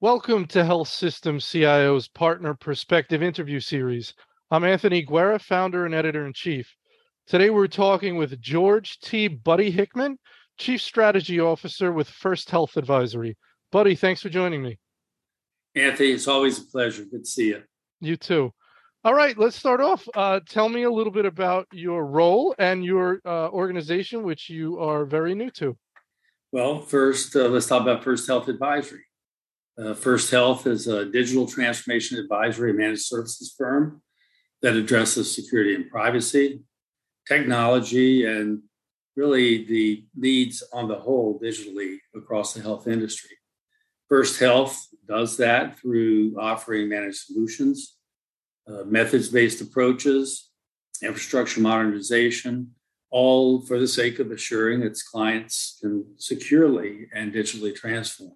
Welcome to Health System CIO's Partner Perspective interview series. I'm Anthony Guerra, founder and editor in chief. Today we're talking with George T. Buddy Hickman, Chief Strategy Officer with First Health Advisory. Buddy, thanks for joining me. Anthony, it's always a pleasure. Good to see you. You too. All right, let's start off. Uh, tell me a little bit about your role and your uh, organization, which you are very new to. Well, first, uh, let's talk about First Health Advisory. Uh, first Health is a digital transformation advisory managed services firm that addresses security and privacy, technology, and really the needs on the whole digitally across the health industry. First Health does that through offering managed solutions uh, methods based approaches, infrastructure modernization, all for the sake of assuring its clients can securely and digitally transform.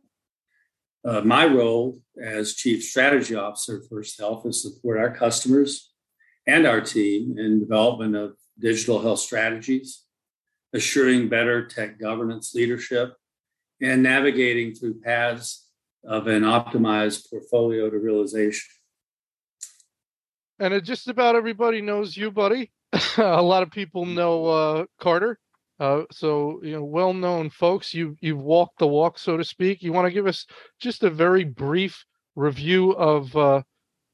Uh, my role as Chief Strategy Officer for First Health is to support our customers and our team in development of digital health strategies, assuring better tech governance leadership, and navigating through paths of an optimized portfolio to realization and it, just about everybody knows you, buddy. a lot of people know uh, Carter. Uh, so you know, well-known folks. You you've walked the walk, so to speak. You want to give us just a very brief review of uh,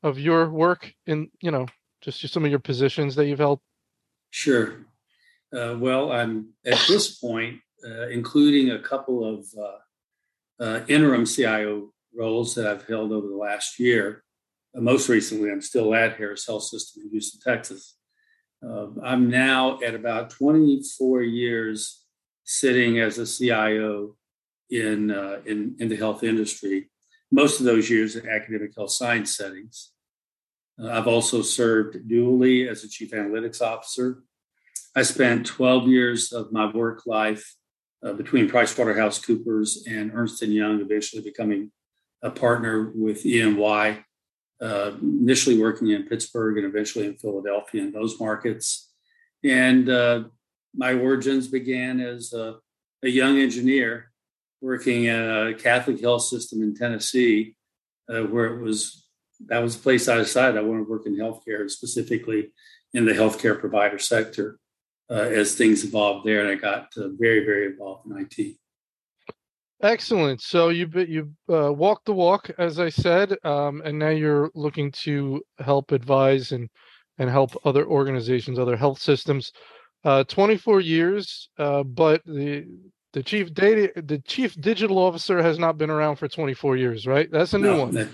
of your work in you know just some of your positions that you've held. Sure. Uh, well, I'm at this point, uh, including a couple of uh, uh, interim CIO roles that I've held over the last year. Uh, most recently, I'm still at Harris Health System in Houston, Texas. Uh, I'm now at about 24 years sitting as a CIO in, uh, in, in the health industry, most of those years in academic health science settings. Uh, I've also served dually as a chief analytics officer. I spent 12 years of my work life uh, between PricewaterhouseCoopers and Ernst & Young, eventually becoming a partner with EY uh, initially working in Pittsburgh and eventually in Philadelphia in those markets. And uh, my origins began as a, a, young engineer working in a Catholic health system in Tennessee, uh, where it was that was the place I decided I wanted to work in healthcare, specifically in the healthcare provider sector. Uh, as things evolved there, and I got uh, very, very involved in IT. Excellent. So you you uh, walked the walk, as I said, um, and now you're looking to help advise and and help other organizations, other health systems. Uh, 24 years, uh, but the the chief data the chief digital officer has not been around for 24 years, right? That's a new no, one. That,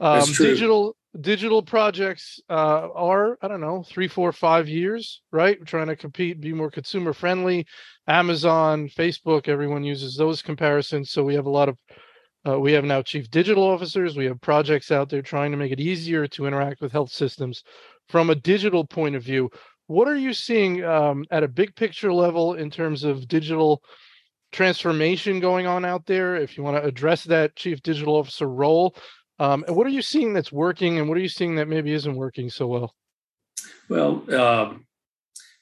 um, digital digital projects uh, are i don't know three four five years right? We're trying to compete be more consumer friendly. Amazon facebook everyone uses those comparisons. So we have a lot of uh, we have now chief digital officers. We have projects out there trying to make it easier to interact with health systems. From a digital point of view what are you seeing um, at a big picture level in terms of digital transformation going on out there? If you want to address that chief digital officer role um, and what are you seeing that's working, and what are you seeing that maybe isn't working so well? Well, um,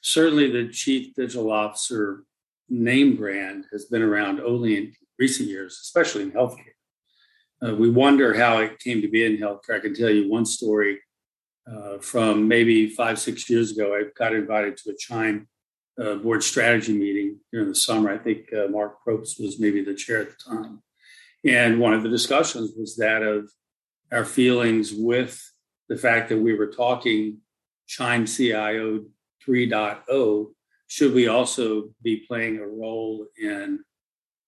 certainly the chief digital officer name brand has been around only in recent years, especially in healthcare. Uh, we wonder how it came to be in healthcare. I can tell you one story uh, from maybe five, six years ago. I got invited to a Chime uh, board strategy meeting during the summer. I think uh, Marc Probst was maybe the chair at the time. And one of the discussions was that of our feelings with the fact that we were talking Chime CIO 3.0, should we also be playing a role in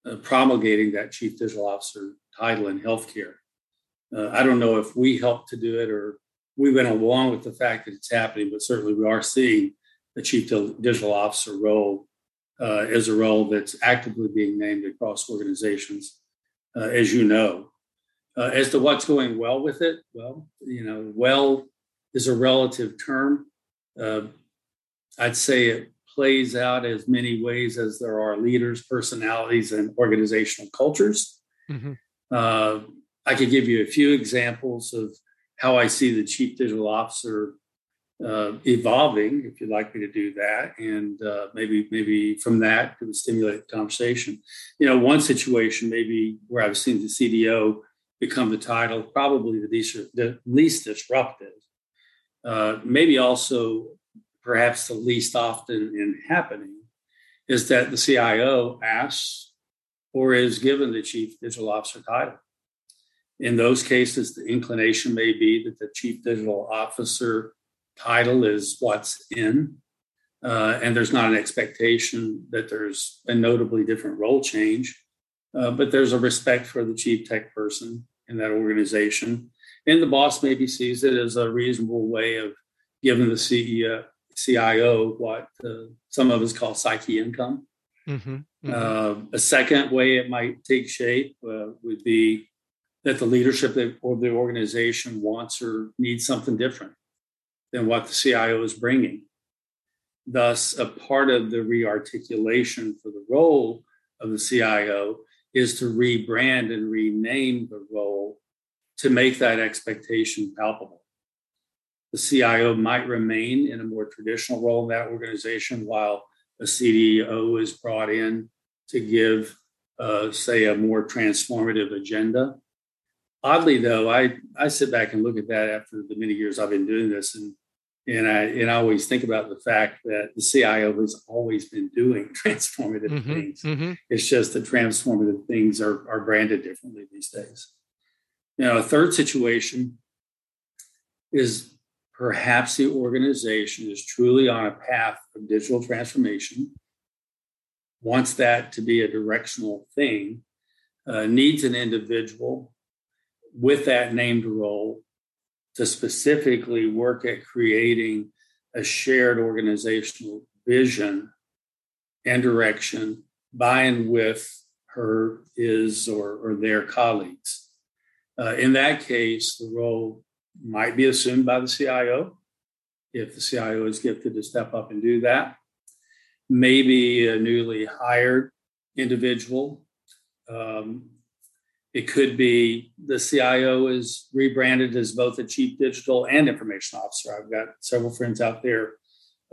uh, promulgating that chief digital officer title in healthcare? Uh, I don't know if we helped to do it or we went along with the fact that it's happening, but certainly we are seeing the chief digital officer role uh, as a role that's actively being named across organizations, uh, as you know. Uh, as to what's going well with it, well, you know, well is a relative term. Uh, I'd say it plays out as many ways as there are leaders, personalities, and organizational cultures. Mm-hmm. Uh, I could give you a few examples of how I see the chief digital officer uh, evolving, if you'd like me to do that, and uh, maybe maybe from that could stimulate the conversation. You know, one situation maybe where I've seen the CDO become the title, probably the least, the least disruptive, uh, maybe also perhaps the least often in happening, is that the CIO asks or is given the chief digital officer title. In those cases, the inclination may be that the chief digital officer title is what's in, uh, and there's not an expectation that there's a notably different role change. Uh, but there's a respect for the chief tech person in that organization. And the boss maybe sees it as a reasonable way of giving the CEO, CIO what uh, some of us call psyche income. Mm-hmm, mm-hmm. Uh, a second way it might take shape uh, would be that the leadership of the organization wants or needs something different than what the CIO is bringing. Thus, a part of the rearticulation for the role of the CIO is to rebrand and rename the role to make that expectation palpable. The CIO might remain in a more traditional role in that organization while a CDO is brought in to give, uh, say, a more transformative agenda. Oddly, though, I, I sit back and look at that after the many years I've been doing this, and and I and I always think about the fact that the CIO has always been doing transformative mm-hmm, things. Mm-hmm. It's just that transformative things are, are branded differently these days. Now, a third situation is perhaps the organization is truly on a path of digital transformation, wants that to be a directional thing, uh, needs an individual with that named role to specifically work at creating a shared organizational vision and direction by and with her, his, or, or their colleagues. Uh, in that case, the role might be assumed by the CIO if the CIO is gifted to step up and do that. Maybe a newly hired individual um, it could be the CIO is rebranded as both a chief digital and information officer. I've got several friends out there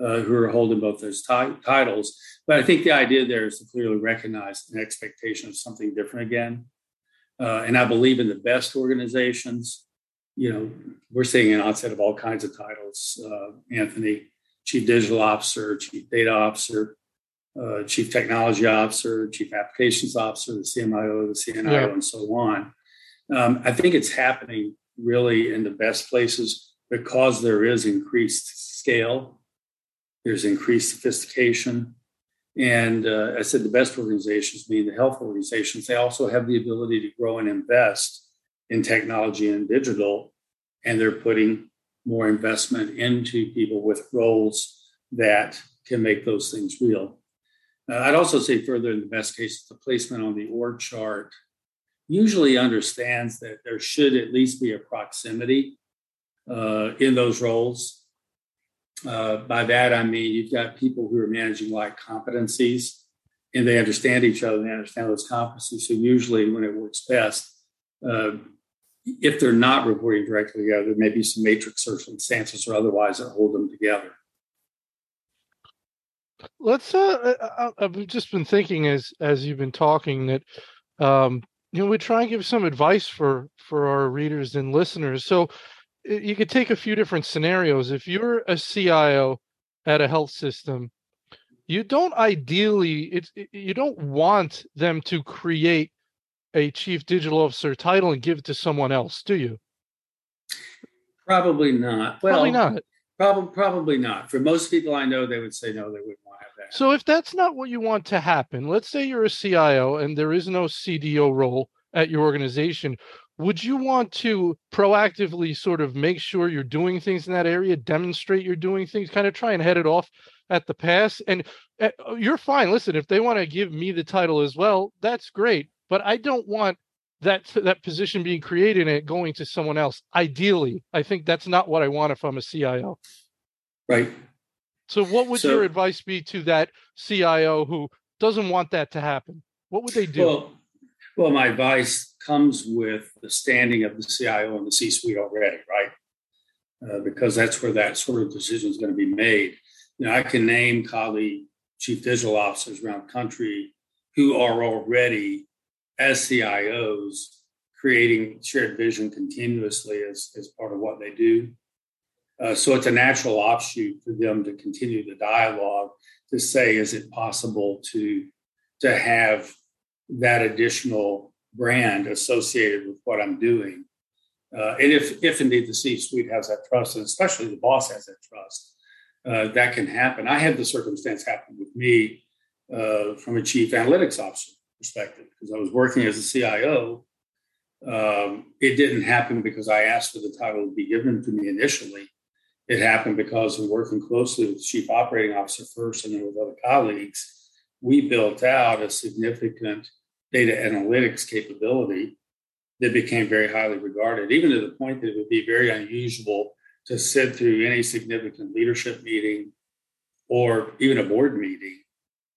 uh, who are holding both those t- titles. But I think the idea there is to clearly recognize an expectation of something different again. Uh, and I believe in the best organizations. You know, we're seeing an onset of all kinds of titles. Uh, Anthony, chief digital officer, chief data officer, uh, chief technology officer, chief applications officer, the CMIO, the CNIO, yeah. and so on. Um, I think it's happening really in the best places because there is increased scale, there's increased sophistication. And uh, I said the best organizations, being the health organizations, they also have the ability to grow and invest in technology and digital. And they're putting more investment into people with roles that can make those things real. Uh, I'd also say further, in the best case, the placement on the org chart usually understands that there should at least be a proximity uh, in those roles. Uh, by that, I mean you've got people who are managing like competencies and they understand each other, they understand those competencies. So, usually, when it works best, uh, if they're not reporting directly together, there may be some matrix circumstances or otherwise that hold them together let's uh, uh, uh i've just been thinking as as you've been talking that um you know we try and give some advice for for our readers and listeners. So you could take a few different scenarios. If you're a cio at a health system you don't ideally it's you don't want them to create a chief digital officer title and give it to someone else do you? Probably not. Well probably not. Probably, probably not. For most people I know, they would say no, they wouldn't So if that's not what you want to happen, let's say you're a CIO and there is no CDO role at your organization, would you want to proactively sort of make sure you're doing things in that area, demonstrate you're doing things, kind of try and head it off at the pass? And uh, you're fine. Listen, if they want to give me the title as well, that's great. But I don't want that that position being created and it going to someone else. Ideally, I think that's not what I want if I'm a CIO. Right. So, what would so, your advice be to that CIO who doesn't want that to happen? What would they do? Well, well, my advice comes with the standing of the CIO and the C-suite already, right? uh, because that's where that sort of decision is going to be made. You know, I can name colleague chief digital officers around the country who are already as CIOs creating shared vision continuously as, as part of what they do. Uh, so it's a natural offshoot for them to continue the dialogue to say, is it possible to, to have that additional brand associated with what I'm doing? Uh, and if, if indeed the C-suite has that trust, and especially the boss has that trust, uh, that can happen. I had the circumstance happen with me uh, from a chief analytics officer perspective because I was working as a CIO. Um, it didn't happen because I asked for the title to be given to me initially. It happened because of working closely with the chief operating officer first and then with other colleagues. We built out a significant data analytics capability that became very highly regarded, even to the point that it would be very unusual to sit through any significant leadership meeting or even a board meeting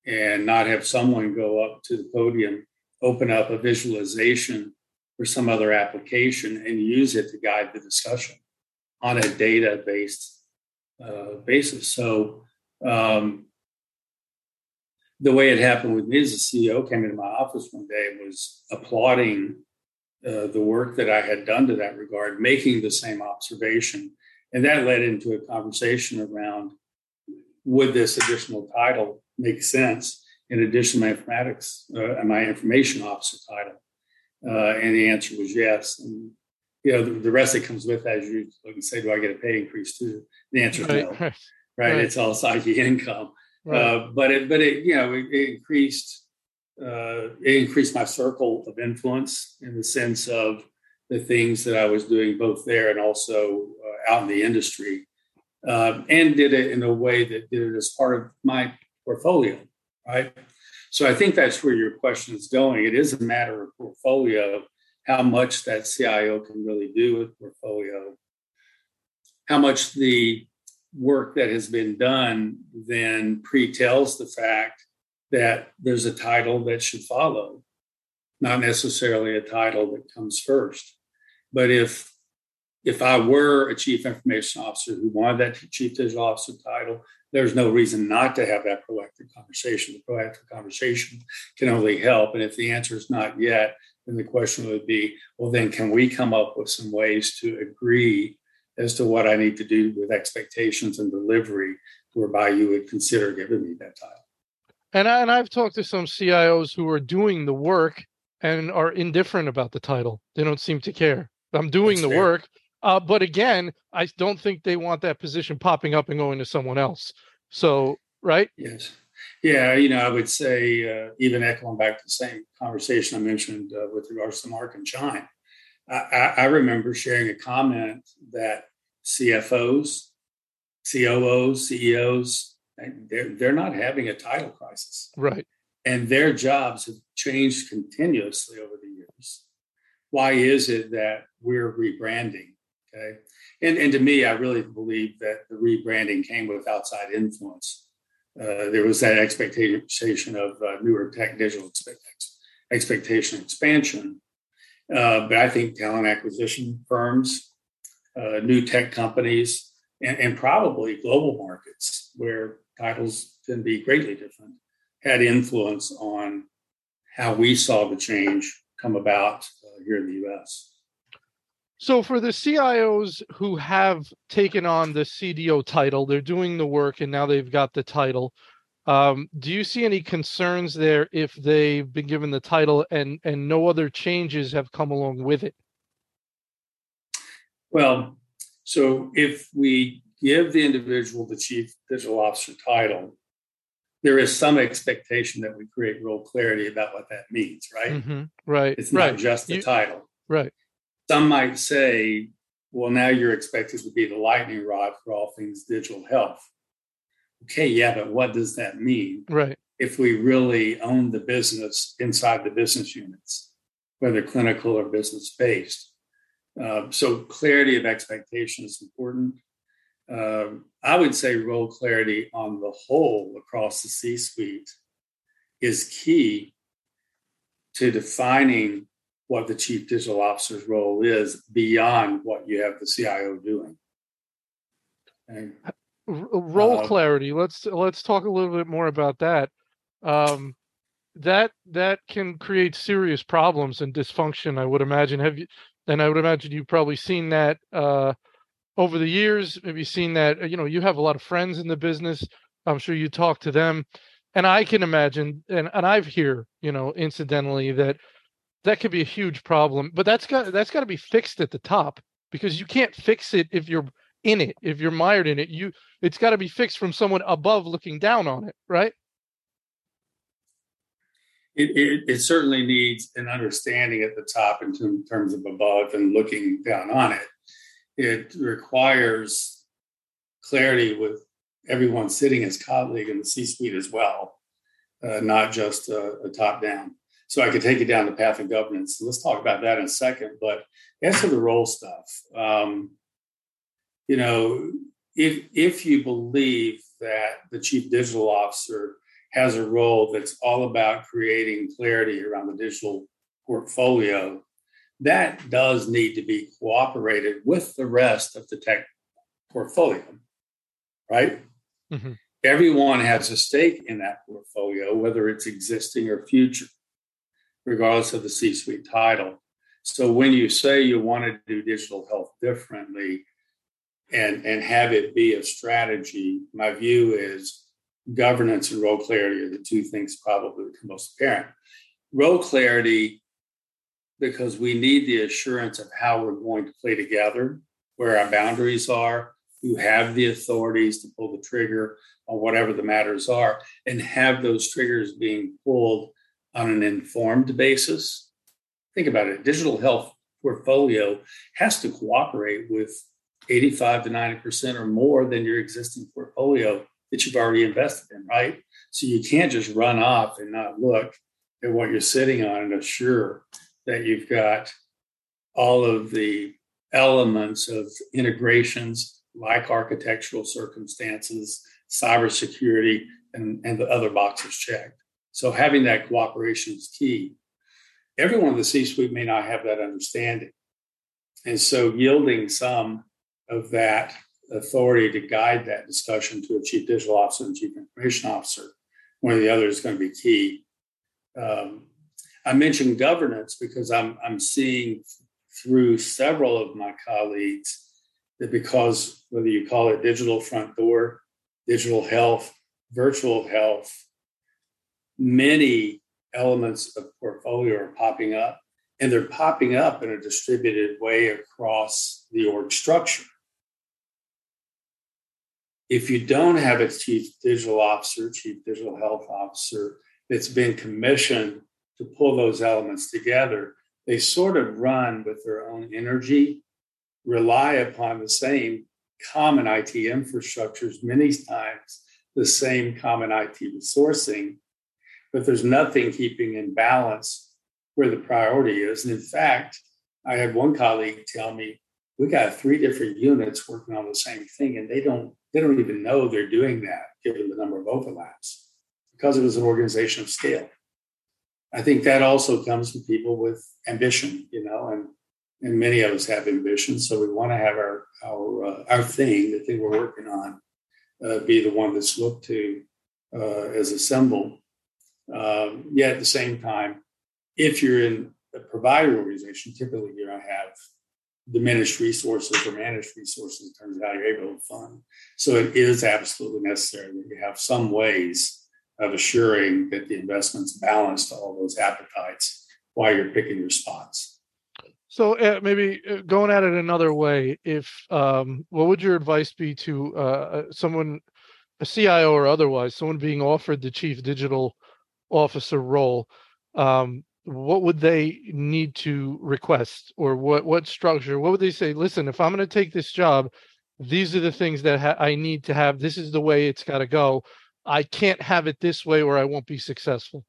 and not have someone go up to the podium, open up a visualization for some other application, and use it to guide the discussion on a data based uh, basis. So, um, the way it happened with me as a CEO came into my office one day and was applauding uh, the work that I had done to that regard, making the same observation. And that led into a conversation around would this additional title make sense in addition to my informatics uh, and my information officer title? Uh, and the answer was yes. And you know, the, the, rest that comes with as you can say, do I get a pay increase too? The answer is right, no. Right, right? It's all psyche income. Uh, but it, but it, you know, it, it increased, uh, it increased my circle of influence in the sense of the things that I was doing both there and also uh, out in the industry, uh, and did it in a way that did it as part of my portfolio, right? So I think that's where your question is going. It is a matter of portfolio, how much that CIO can really do with portfolio, how much the work that has been done then pre-tells the fact that there's a title that should follow, not necessarily a title that comes first. But if if I were a chief information officer who wanted that chief digital officer title, there's no reason not to have that proactive conversation. The proactive conversation can only help. And if the answer is not yet, then the question would be well, then can we come up with some ways to agree as to what I need to do with expectations and delivery, whereby you would consider giving me that title? And, I, and I've talked to some CIOs who are doing the work and are indifferent about the title. They don't seem to care. I'm doing That's the fair. work. Uh, but again, I don't think they want that position popping up and going to someone else. So, right? Yes. Yeah, you know, I would say, uh, even echoing back to the same conversation I mentioned uh, with regards to Mark and Chime, I, I, remember sharing a comment that CFOs, COOs, CEOs, they're, they're not having a title crisis. Right. And their jobs have changed continuously over the years. Why is it that we're rebranding? Okay. And, and to me, I really believe that the rebranding came with outside influence. Uh, there was that expectation of uh, newer tech digital expectation expansion. Uh, but I think talent acquisition firms, uh, new tech companies, and, and, probably global markets where titles can be greatly different had influence on how we saw the change come about uh, here in the US. So for the CIOs who have taken on the CDO title, they're doing the work and now they've got the title. Um, do you see any concerns there if they've been given the title and and no other changes have come along with it? Well, so if we give the individual the chief digital officer title, there is some expectation that we create real clarity about what that means, right? Mm-hmm. Right. It's not right. just the you, title. Right. Some might say, well, now you're expected to be the lightning rod for all things digital health. Okay, yeah, but what does that mean? Right. If we really own the business inside the business units, whether clinical or business based. Uh, so clarity of expectation is important. Um, I would say role clarity on the whole across the C suite is key to defining what the chief digital officer's role is beyond what you have the CIO doing. And, role uh, clarity. Let's let's talk a little bit more about that. Um, that that can create serious problems and dysfunction. I would imagine. Have you? And I would imagine you've probably seen that uh, over the years. You seen that? You know, you have a lot of friends in the business. I'm sure you talk to them, and I can imagine, and and I've hear, you know, incidentally that that could be a huge problem. But that's got that's got to be fixed at the top because you can't fix it if you're in it if you're mired in it you it's got to be fixed from someone above looking down on it right it, it, it, certainly needs an understanding at the top in terms of above and looking down on it. It requires clarity with everyone sitting as colleague in the C-suite as well, uh, not just a, a, top down. So I could take you down the path of governance. Let's talk about that in a second. But as for the role stuff, um, you know, if if you believe that the chief digital officer has a role that's all about creating clarity around the digital portfolio, that does need to be cooperated with the rest of the tech portfolio, right? Mm-hmm. Everyone has a stake in that portfolio, whether it's existing or future, regardless of the C suite title. So when you say you want to do digital health differently and, and have it be a strategy, my view is governance and role clarity are the two things probably the most apparent. Role clarity, because we need the assurance of how we're going to play together, where our boundaries are, who have the authorities to pull the trigger on whatever the matters are, and have those triggers being pulled on an informed basis. Think about it digital health portfolio has to cooperate with 85 to 90% or more than your existing portfolio that you've already invested in, right? So you can't just run off and not look at what you're sitting on and assure that you've got all of the elements of integrations like architectural circumstances, cybersecurity, and, and the other boxes checked. So having that cooperation is key. Everyone in the C-suite may not have that understanding. And so yielding some of that authority to guide that discussion to a chief digital officer and chief information officer. One or the other is going to be key. Um, I mentioned governance because I'm, I'm seeing through several of my colleagues that because whether you call it digital front door, digital health, virtual health, many elements of portfolio are popping up and they're popping up in a distributed way across the org structure. If you don't have a chief digital officer, chief digital health officer that's been commissioned to pull those elements together, they sort of run with their own energy, rely upon the same common IT infrastructures, many times the same common IT resourcing, but there's nothing keeping in balance where the priority is. And in fact, I had one colleague tell me, we got three different units working on the same thing, and they don't they don't even know they're doing that given the number of overlaps because it was an organization of scale. I think that also comes from people with ambition, you know, and and many of us have ambition, so we want to have our our uh, our thing, the thing we're working on, uh, be the one that's looked to uh, as a symbol. Um, yet at the same time, if you're in a provider organization, typically you're going to have diminished resources or managed resources in terms of how you're able to fund. So it is absolutely necessary that you have some ways of assuring that the investments balance to all those appetites while you're picking your spots. So uh, maybe uh, going at it another way, if um, what would your advice be to uh, uh someone, a CIO or otherwise, someone being offered the chief digital officer role? Um, what would they need to request? Or what what structure? What would they say listen if i'm going to take this job these are the things that ha- i need to have. This is the way it's got to go. I can't have it this way or i won't be successful.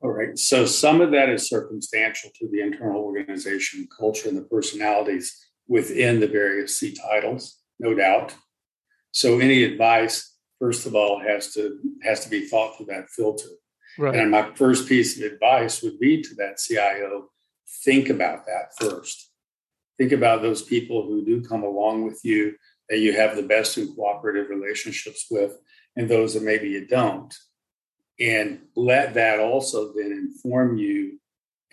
All right. So some of that is circumstantial to the internal organization culture and the personalities within the various c titles no doubt. So any advice first of all has to has to be thought through that filter Right. And my first piece of advice would be to that CIO think about that first. Think about those people who do come along with you that you have the best and cooperative relationships with and those that maybe you don't. And let that also then inform you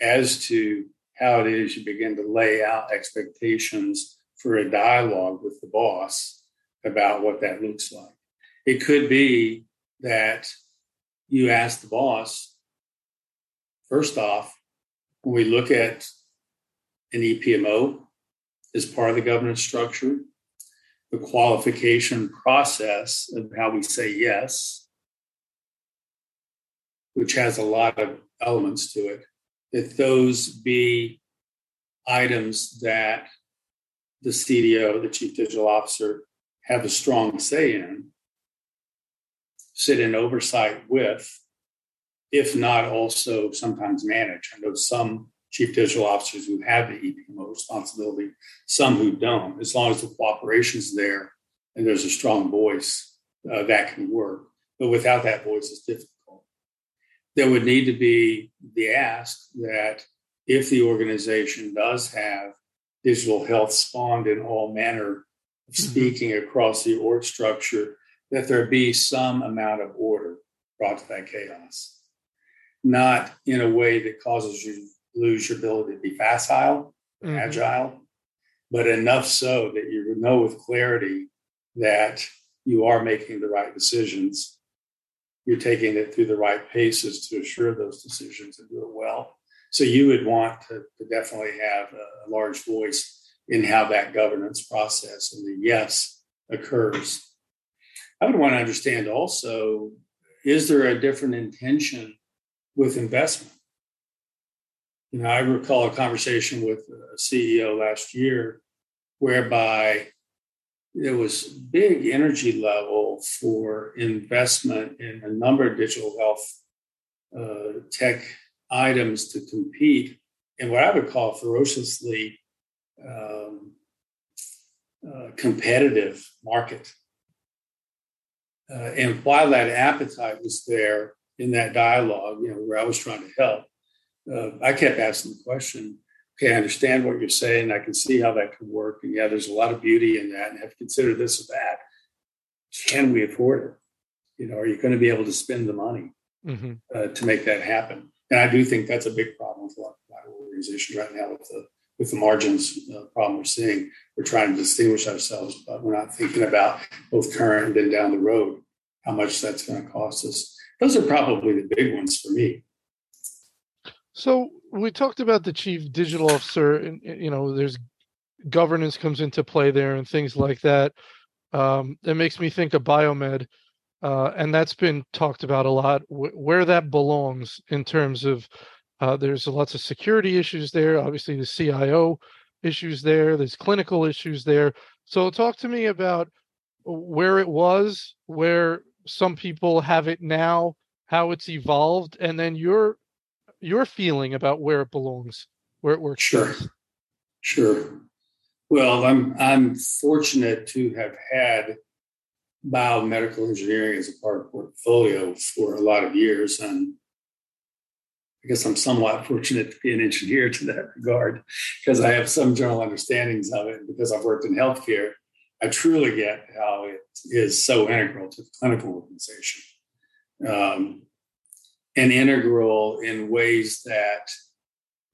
as to how it is you begin to lay out expectations for a dialogue with the boss about what that looks like. It could be that you ask the boss, first off, when we look at an EPMO as part of the governance structure, the qualification process of how we say yes, which has a lot of elements to it, that those be items that the CDO, the Chief Digital Officer, have a strong say in, sit in oversight with, if not also sometimes manage. I know some chief digital officers who have the EPMO responsibility, some who don't. As long as the cooperation is there and there's a strong voice, uh, that can work. But without that voice, it's difficult. There would need to be the ask that if the organization does have digital health spawned in all manner of mm-hmm. speaking across the org structure, that there be some amount of order brought to that chaos. Not in a way that causes you to lose your ability to be facile, mm-hmm. agile, but enough so that you know with clarity that you are making the right decisions. You're taking it through the right paces to assure those decisions and do it well. So you would want to, to definitely have a, a large voice in how that governance process and the yes occurs. I would want to understand also is there a different intention with investment? You know, I recall a conversation with a CEO last year whereby there was big energy level for investment in a number of digital health uh, tech items to compete in what I would call ferociously um, uh, competitive market. Uh, and while that appetite was there in that dialogue, you know, where I was trying to help, uh, I kept asking the question, okay, I understand what you're saying. I can see how that could work. And yeah, there's a lot of beauty in that. And have considered this or that. Can we afford it? You know, are you going to be able to spend the money mm-hmm. uh, to make that happen? And I do think that's a big problem for a lot of organizations right now with the with the margins uh, problem we're seeing. We're trying to distinguish ourselves, but we're not thinking about both current and down the road how much that's going to cost us. Those are probably the big ones for me. So we talked about the chief digital officer, and you know, there's governance comes into play there and things like that. Um, it makes me think of biomed, uh, and that's been talked about a lot. Wh- where that belongs in terms of uh, there's lots of security issues there. Obviously, the CIO issues there. There's clinical issues there. So talk to me about where it was, where some people have it now, how it's evolved, and then your your feeling about where it belongs, where it works. Sure, best. sure. Well, I'm I'm fortunate to have had biomedical engineering as a part of portfolio for a lot of years, and I guess I'm somewhat fortunate to be an engineer to that regard because I have some general understandings of it. Because I've worked in healthcare, I truly get how it is so integral to the clinical organization. Um, and integral in ways that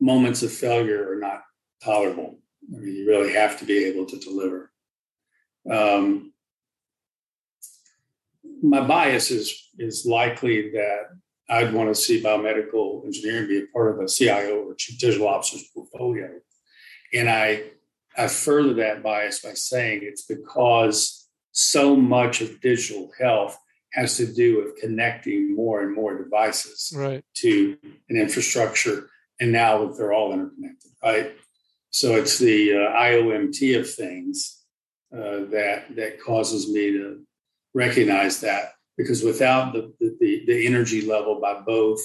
moments of failure are not tolerable. I mean, you really have to be able to deliver. Um, my bias is is likely that I'd want to see biomedical engineering be a part of a CIO or chief digital officer's portfolio, and I I further that bias by saying it's because so much of digital health has to do with connecting more and more devices right. to an infrastructure. And now that they're all interconnected, right? So it's the uh, IOMT of things uh, that that causes me to recognize that because without the the, the energy level by both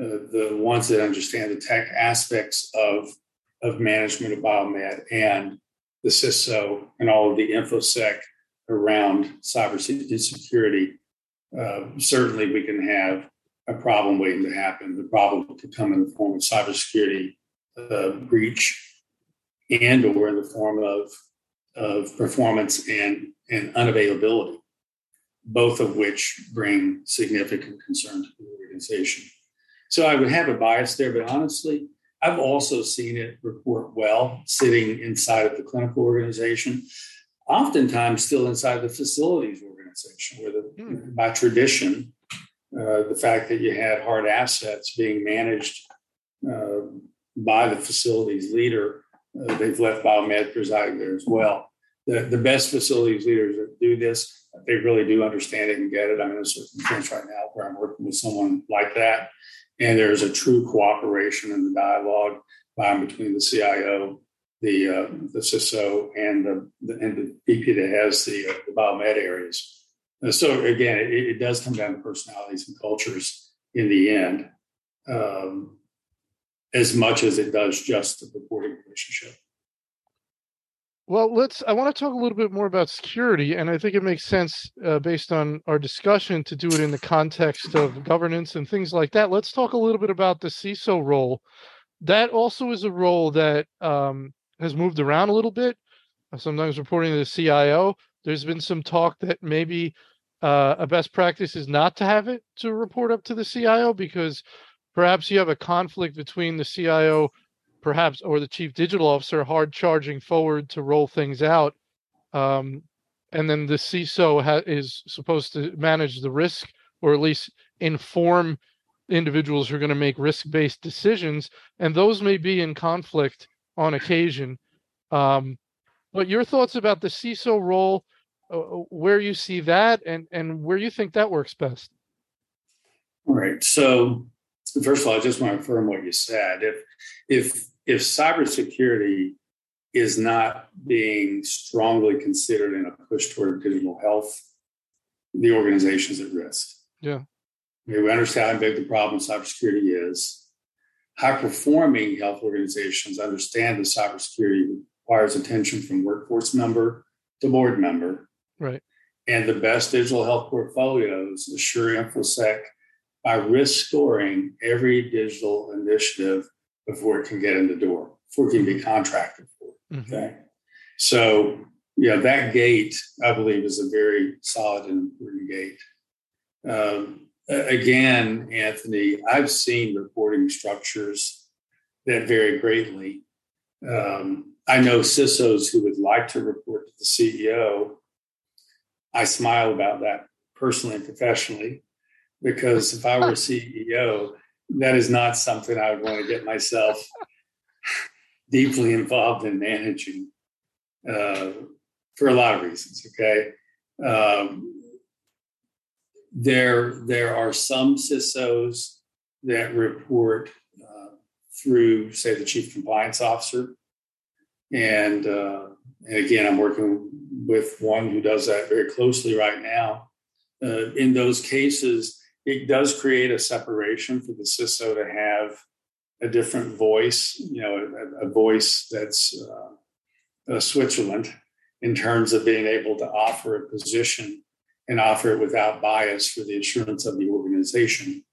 uh, the ones that understand the tech aspects of of management of biomed and the CISO and all of the infosec around cyber security, uh, certainly we can have a problem waiting to happen. The problem could come in the form of cybersecurity uh, breach and or in the form of of performance and, and unavailability, both of which bring significant concern to the organization. So I would have a bias there, but honestly, I've also seen it report well sitting inside of the clinical organization, oftentimes still inside the facilities organization, where the, hmm. by tradition, uh, the fact that you had hard assets being managed uh, by the facilities leader, uh, they've left biomed presiding there as well. The, the best facilities leaders that do this, they really do understand it and get it. I'm in a circumstance right now where I'm working with someone like that. And there's a true cooperation in the dialogue by between the CIO, the uh, the CISO, and the, the, and the VP that has the, uh, the biomed areas. Uh, so again, it, it, does come down to personalities and cultures in the end, um, as much as it does just the reporting relationship. Well, let's. I want to talk a little bit more about security, and I think it makes sense uh, based on our discussion to do it in the context of governance and things like that. Let's talk a little bit about the CISO role. That also is a role that um, has moved around a little bit. Uh, sometimes reporting to the CIO. There's been some talk that maybe uh, a best practice is not to have it to report up to the CIO because perhaps you have a conflict between the CIO perhaps or the chief digital officer hard charging forward to roll things out um, and then the CISO ha- is supposed to manage the risk or at least inform individuals who are going to make risk-based decisions and those may be in conflict on occasion. Um, but your thoughts about the CISO role uh, uh, where you see that and and where you think that works best? All right so first of all i just want to affirm what you said. If if if cybersecurity is not being strongly considered in a push toward digital health, the organization is at risk. Yeah. We understand how big the problem cybersecurity is. High performing health organizations understand that cybersecurity requires attention from workforce member to board member. Right. And the best digital health portfolios assure InfoSec by risk scoring every digital initiative before it can get in the door, before it can be contracted for. Mm-hmm. Okay. So, yeah, that gate, I believe, is a very solid and important gate. Um, again, Anthony, I've seen reporting structures that vary greatly. Um, I know CISOs who would like to report to the CEO. I smile about that personally and professionally because if I were a CEO, that is not something I would want to get myself deeply involved in managing uh, for a lot of reasons. Okay. Um, there, there are some CISOs that report uh, through, say, the chief compliance officer. And, uh, and again, I'm working with one who does that very closely right now. Uh, in those cases, it does create a separation for the CISO to have a different voice, you know, a, a voice that's uh, Switzerland in terms of being able to offer a position and offer it without bias for the assurance of the organization.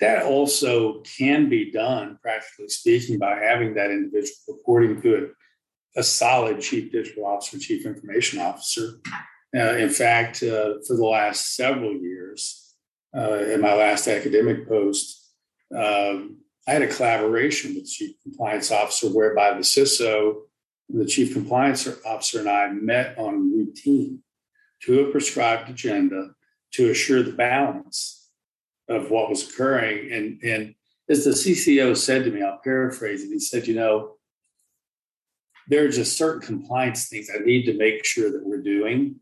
That also can be done, practically speaking, by having that individual reporting to a, a solid chief digital officer, chief information officer, uh, in fact, uh, for the last several years, uh, in my last academic post, um, I had a collaboration with the chief compliance officer whereby the CISO, the chief compliance officer, and I met on routine to a prescribed agenda to assure the balance of what was occurring. And, and as the CCO said to me, I'll paraphrase it, he said, You know, there are just certain compliance things I need to make sure that we're doing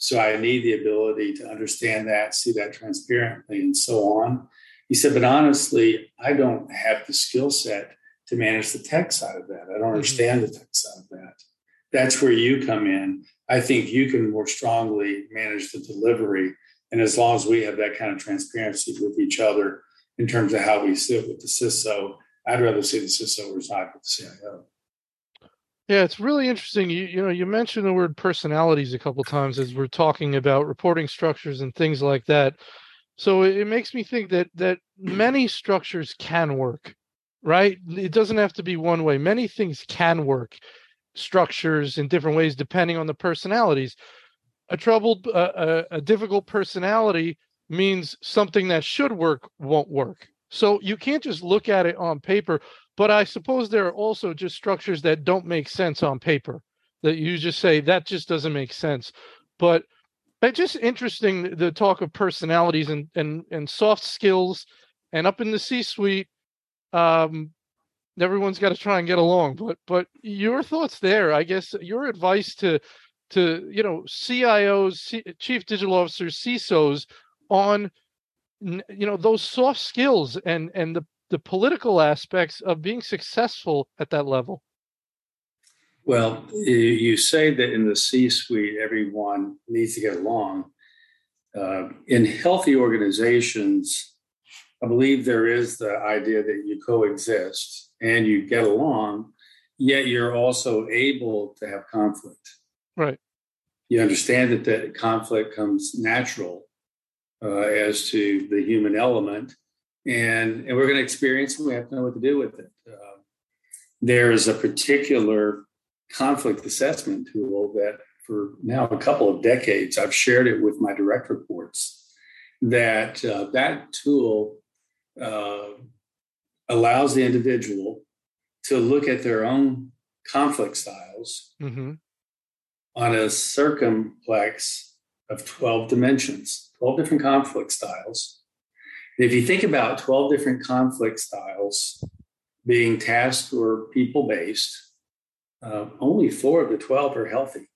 so I need the ability to understand that, see that transparently, and so on. He said, but honestly, I don't have the skill set to manage the tech side of that. I don't mm-hmm. understand the tech side of that. That's where you come in. I think you can more strongly manage the delivery. And as long as we have that kind of transparency with each other in terms of how we sit with the CISO, I'd rather see the CISO reside with the CIO. Yeah, it's really interesting. You you know, you mentioned the word personalities a couple times as we're talking about reporting structures and things like that. So it, it makes me think that that many structures can work, right? It doesn't have to be one way. Many things can work. structures in different ways depending on the personalities. A troubled, uh, a, a difficult personality means something that should work won't work. So you can't just look at it on paper. But I suppose there are also just structures that don't make sense on paper that you just say that just doesn't make sense. But it's just interesting the talk of personalities and and and soft skills, and up in the C-suite, um, everyone's got to try and get along. But but your thoughts there, I guess, your advice to to you know CIOs, C- chief digital officers, CISOs on you know those soft skills and and the the political aspects of being successful at that level. Well you say that in the c suite everyone needs to get along. Uh, in healthy organizations i believe there is the idea that you coexist and you get along yet you're also able to have conflict. Right. You understand that that conflict comes natural uh, as to the human element. And, and we're going to experience it. We have to know what to do with it. Uh, there's a particular conflict assessment tool that for now a couple of decades, I've shared it with my direct reports that uh, that tool uh, allows the individual to look at their own conflict styles mm-hmm. on a circumplex of 12 dimensions. 12 different conflict styles. If you think about 12 different conflict styles being task or people based, uh, only four of the 12 are healthy.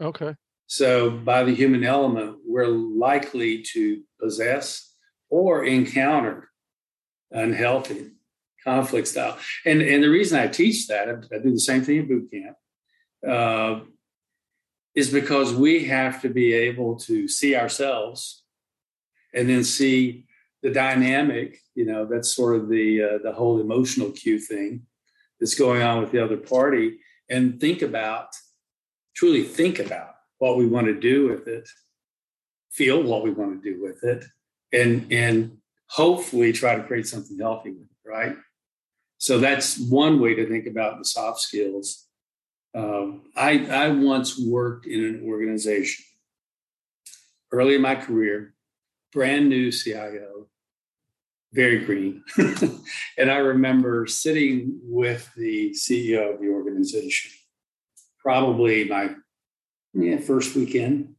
Okay. So, by the human element, we're likely to possess or encounter unhealthy conflict style. And, and the reason I teach that, I, I do the same thing in boot camp, uh, is because we have to be able to see ourselves and then see the dynamic you know that's sort of the uh, the whole emotional cue thing that's going on with the other party and think about truly think about what we want to do with it feel what we want to do with it and and hopefully try to create something healthy with it right? So that's one way to think about the soft skills. Um, I, I once worked in an organization early in my career, brand new CIO, very green. and I remember sitting with the CEO of the organization, probably my yeah, first weekend.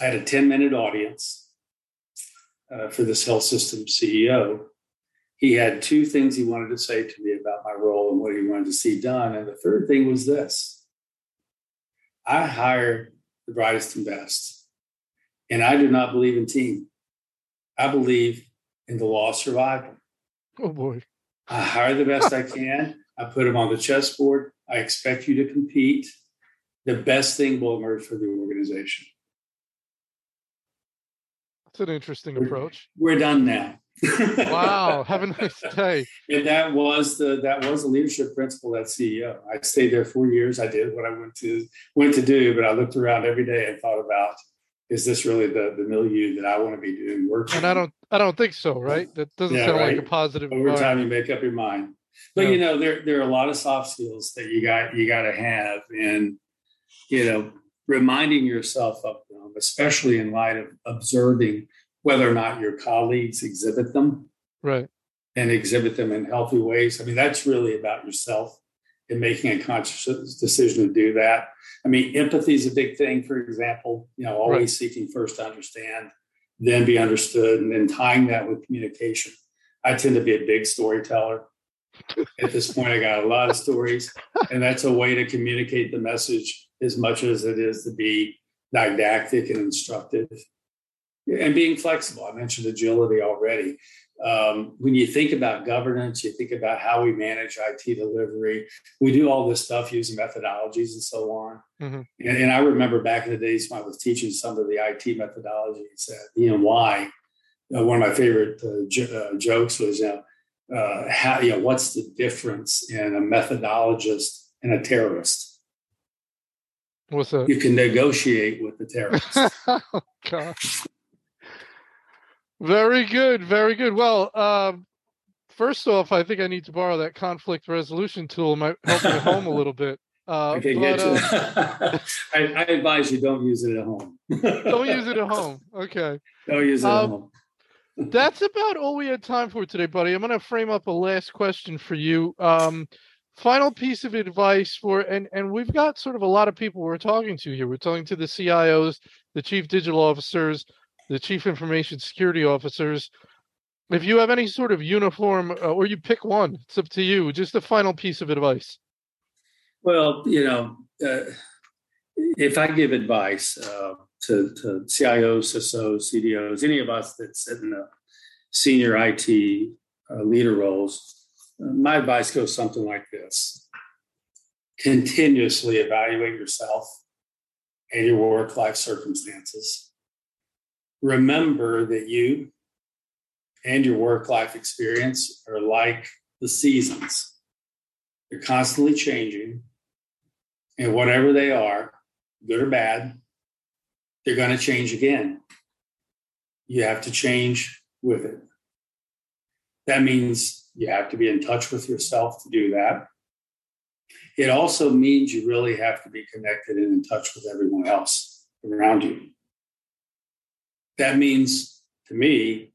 I had a 10 minute audience uh, for this health system CEO he had two things he wanted to say to me about my role and what he wanted to see done. And the third thing was this I hire the brightest and best. And I do not believe in team. I believe in the law of survival. Oh boy. I hire the best I can. I put them on the chessboard. I expect you to compete. The best thing will emerge for the organization. That's an interesting approach. We're done now wow, have a nice day. And that was the that was the leadership principle at CEO. I stayed there four years. I did what I went to went to do, but I looked around every day and thought about is this really the the milieu that I want to be doing work? And I don't I don't think so, right? That doesn't yeah, sound right? like a positive. Over time, you make up your mind. But you know, there there are a lot of soft skills that you got you got to have, and you know, reminding yourself of them, especially in light of observing whether or not your colleagues exhibit them. Right. And exhibit them in healthy ways. I mean, that's really about yourself and making a conscious decision to do that. I mean, empathy is a big thing, for example, you know, always right. seeking first to understand, then be understood, and then tying that with communication. I tend to be a big storyteller. At this point, I got a lot of stories, and that's a way to communicate the message as much as it is to be didactic and instructive and being flexible. I mentioned agility already. Um, when you think about governance, you think about how we manage IT delivery. We do all this stuff using methodologies and so on. Mm-hmm. And, and, I remember back in the days when I was teaching some of the IT methodologies at E&Y, uh, one of my favorite uh, j- uh, jokes was, you know, uh, how, you know, what's the difference in a methodologist and a terrorist? What's that? You can negotiate with the terrorist. oh, gosh. Very good, very good. Well, um, first off, I think I need to borrow that conflict resolution tool. It might help me at home a little bit. Uh, Okay, but, uh. I, I advise you don't use it at home. don't use it at home. Okay. Don't use it at Um, home. That's about all we had time for today, buddy. I'm going to frame up a last question for you. Um, final piece of advice for, and and we've got sort of a lot of people we're talking to here. We're talking to the CIOs, the chief digital officers, the chief information security officers. If you have any sort of uniform, uh, or you pick one, it's up to you. Just a final piece of advice. Well, you know, uh, if I give advice uh, to, to CIOs, CISOs, CDOs, any of us that sit in the senior IT uh, leader roles, my advice goes something like this continuously evaluate yourself and your work life circumstances. Remember that you and your work life experience are like the seasons, they're constantly changing. And whatever they are, good or bad, they're going to change again. You have to change with it. That means you have to be in touch with yourself to do that. It also means you really have to be connected and in touch with everyone else around you. That means to me,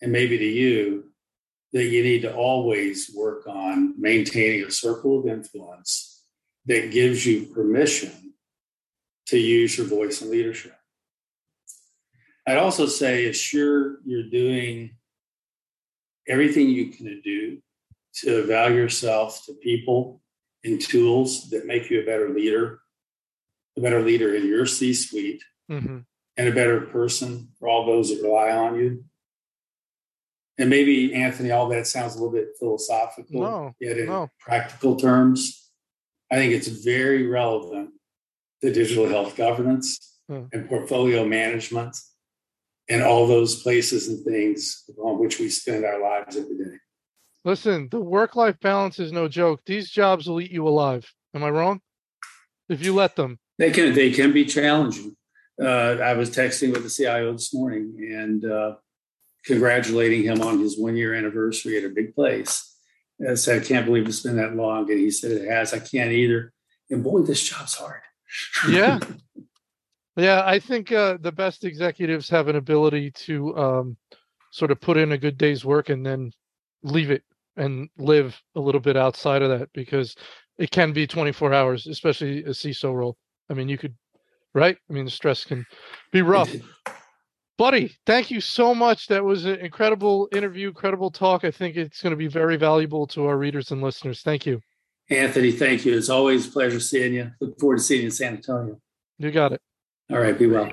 and maybe to you, that you need to always work on maintaining a circle of influence that gives you permission to use your voice and leadership. I'd also say assure you're doing everything you can do to evaluate yourself to people and tools that make you a better leader, a better leader in your C suite, Mm-hmm. And a better person for all those that rely on you. And maybe, Anthony, all that sounds a little bit philosophical, No, yet in no. practical terms, I think it's very relevant to digital health governance Hmm. and portfolio management and all those places and things on which we spend our lives every day. Listen, the work-life balance is no joke. These jobs will eat you alive. Am I wrong? If you let them. They can they can be challenging. Uh, I was texting with the CIO this morning and uh, congratulating him on his one year anniversary at a big place. And I said, I can't believe it's been that long. And he said, It has. I can't either. And boy, this job's hard. Yeah. Yeah, I think uh, the best executives have an ability to um, sort of put in a good day's work and then leave it and live a little bit outside of that because it can be 24 hours, especially a CISO role. I mean, you could, right? I mean, the stress can be rough. Buddy, thank you so much. That was an incredible interview, incredible talk. I think it's going to be very valuable to our readers and listeners. Thank you. Anthony, thank you. It's always a pleasure seeing you. Look forward to seeing you in San Antonio. You got it. All right, be well.